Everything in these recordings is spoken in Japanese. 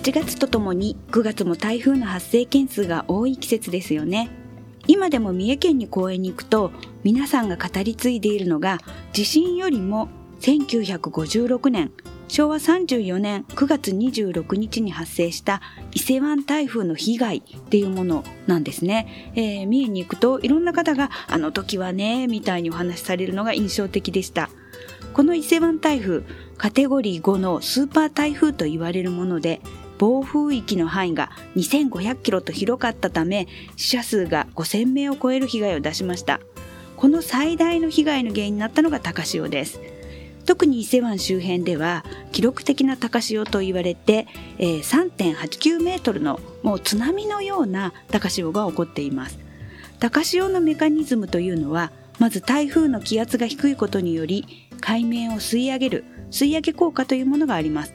8月とともに9月も台風の発生件数が多い季節ですよね。今でも三重県に公園に行くと皆さんが語り継いでいるのが地震よりも1956年昭和34年9月26日に発生した伊勢湾台風の被害っていうものなんですね、えー、三重に行くといろんな方があの時はねみたいにお話しされるのが印象的でした。この伊勢湾台風カテゴリー5のスーパー台風と言われるもので暴風域の範囲が2500キロと広かったため死者数が5000名を超える被害を出しました。この最大の被害の原因になったのが高潮です。特に伊勢湾周辺では記録的な高潮と言われて、え、3.89メートルのもう津波のような高潮が起こっています。高潮のメカニズムというのはまず台風の気圧が低いことにより海面を吸い上げる吸い上げ効果というものがあります。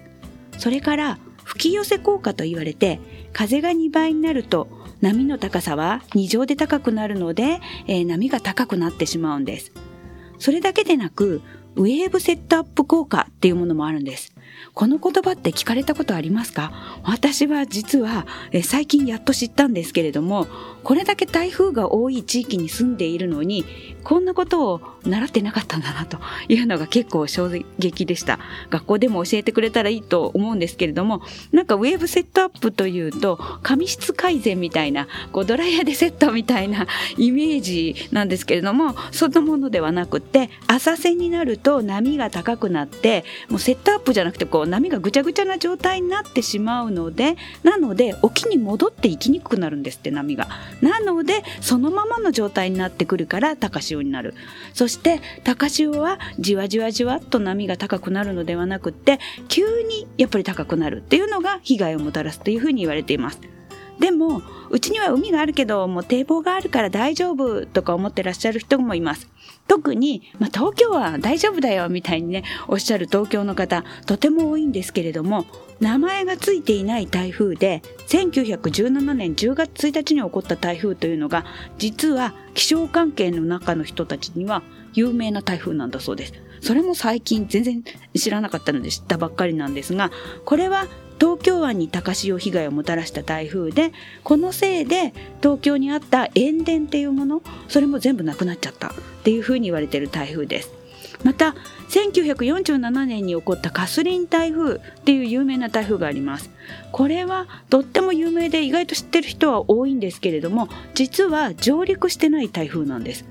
それから吹き寄せ効果と言われて風が2倍になると波の高さは2乗で高くなるので、えー、波が高くなってしまうんです。それだけでなくウェーブセットアップ効果っていうものもあるんです。この言葉って聞かれたことありますか？私は実は最近やっと知ったんですけれどもこれだけ台風が多い地域に住んでいるのにこんなことを習ってなかったんだなというのが結構衝撃でした。学校でも教えてくれたらいいと思うんですけれどもなんかウェーブセットアップというと髪質改善みたいなこうドライヤーでセットみたいなイメージなんですけれどもそんなものではなくって浅瀬になると波が高くなってもうセットアップじゃなくてこう波がぐちゃぐちゃな状態になってしまうのでなので沖に戻っていきにくくなるんですって波が。なのでそのままの状態になってくるから高潮になる。そして高潮はじわじわじわっと波が高くなるのではなくって急にやっぱり高くなるっていうのが被害をもたらすというふうに言われています。でもうちには海があるけどもう堤防があるから大丈夫とか思ってらっしゃる人もいます。特に、まあ、東京は大丈夫だよみたいにねおっしゃる東京の方とても多いんですけれども名前がついていない台風で1917年10月1日に起こった台風というのが実は気象関係の中の人たちには有名な台風なんだそうです。それも最近全然知らなかったので知ったばっかりなんですがこれは東京湾に高潮被害をもたらした台風でこのせいで東京にあった塩田っていうものそれも全部なくなっちゃったっていうふうに言われている台風です。また1947年に起こったカスリン台風っていう有名な台風があります。これはとっても有名で意外と知ってる人は多いんですけれども実は上陸してない台風なんです。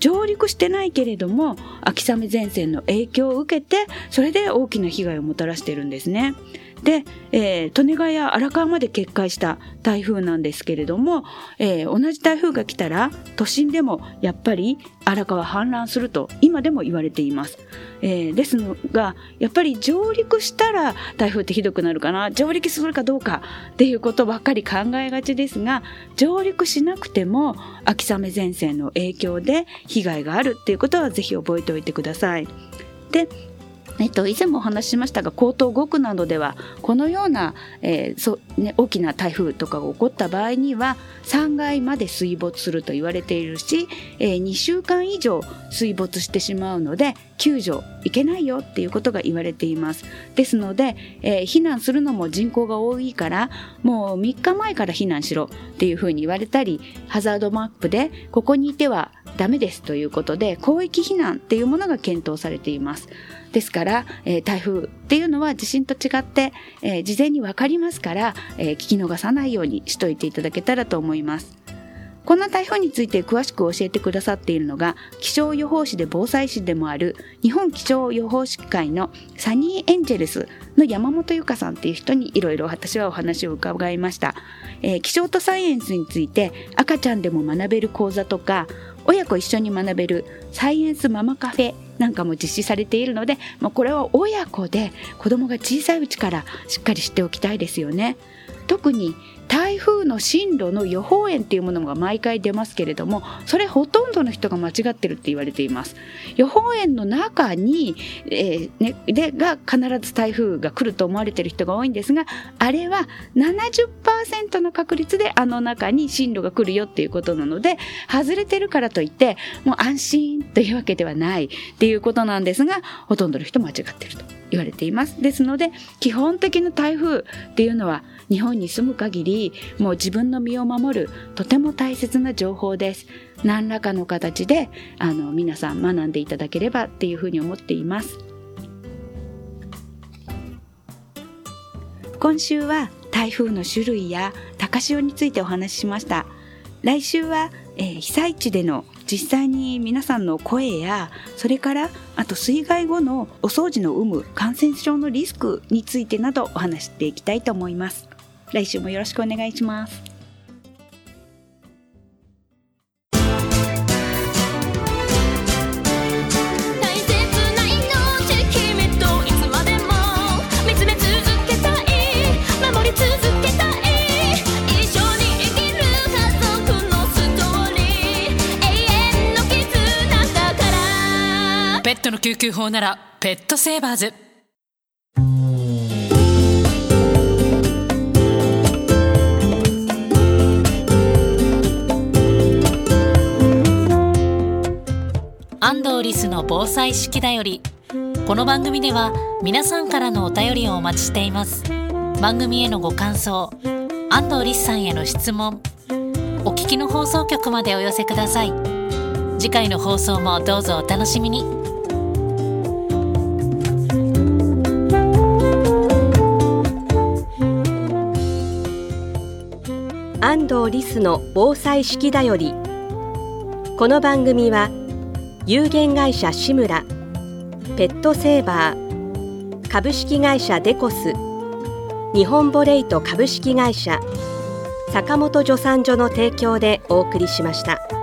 上陸してないけれども秋雨前線の影響を受けてそれで大きな被害をもたらしているんですね。で、えー、利根川や荒川まで決壊した台風なんですけれども、えー、同じ台風が来たら都心でもやっぱり荒川氾濫すると今でも言われています、えー、ですがやっぱり上陸したら台風ってひどくなるかな上陸するかどうかっていうことばっかり考えがちですが上陸しなくても秋雨前線の影響で被害があるっていうことはぜひ覚えておいてください。でえっと、以前もお話ししましたが江東5区などではこのような、えーそね、大きな台風とかが起こった場合には3階まで水没すると言われているし、えー2週間以上水没してしまうので救助いけないよっていうことが言われていますですので、えー避難するのも人口が多いからもう3日前から避難しろっていうふうに言われたりハザードマップでここにいてはダメですということで広域避難っていうものが検討されていますですから、えー台風っていうのは地震と違って、えー事前に分かりますから、え聞き逃さないようにしといていただけたらと思います。こんな台風について詳しく教えてくださっているのが気象予報士で防災士でもある日本気象予報士会のサニーエンジェルスの山本由香さんっていう人にいろいろ私はお話を伺いました、えー気象とサイエンスについて赤ちゃんでも学べる講座とか親子一緒に学べるサイエンスママカフェなんかも実施されているので、まあ、これは親子で子供が小さいうちからしっかり知っておきたいですよね。特に台風の進路の予報円っていうものが毎回出ますけれどもそれほとんどの人が間違ってるって言われています予報円の中に、えーね、でが必ず台風が来ると思われてる人が多いんですがあれは70%の確率であの中に進路が来るよっていうことなので外れてるからといってもう安心というわけではないっていういうことなんですがほとんどの人間違ってると言われています。ですので基本的な台風っていうのは日本に住む限りもう自分の身を守るとても大切な情報です。何らかの形であの皆さん学んでいただければっていうふうに思っています。今週は台風の種類や高潮についてお話ししました。来週は、えー被災地での実際に皆さんの声やそれからあと水害後のお掃除の有無感染症のリスクについてなどお話していきたいと思います。来週もよろしくお願いします。ペットの救急法ならペットセーバーズ。安藤リスの防災式だより。この番組では皆さんからのお便りをお待ちしています。番組へのご感想安藤リスさんへの質問お聞きの放送局までお寄せください。次回の放送もどうぞお楽しみに。藤リスの防災式だよりこの番組は有限会社志村ペットセーバー株式会社デコス日本ボレイト株式会社坂本助産所の提供でお送りしました。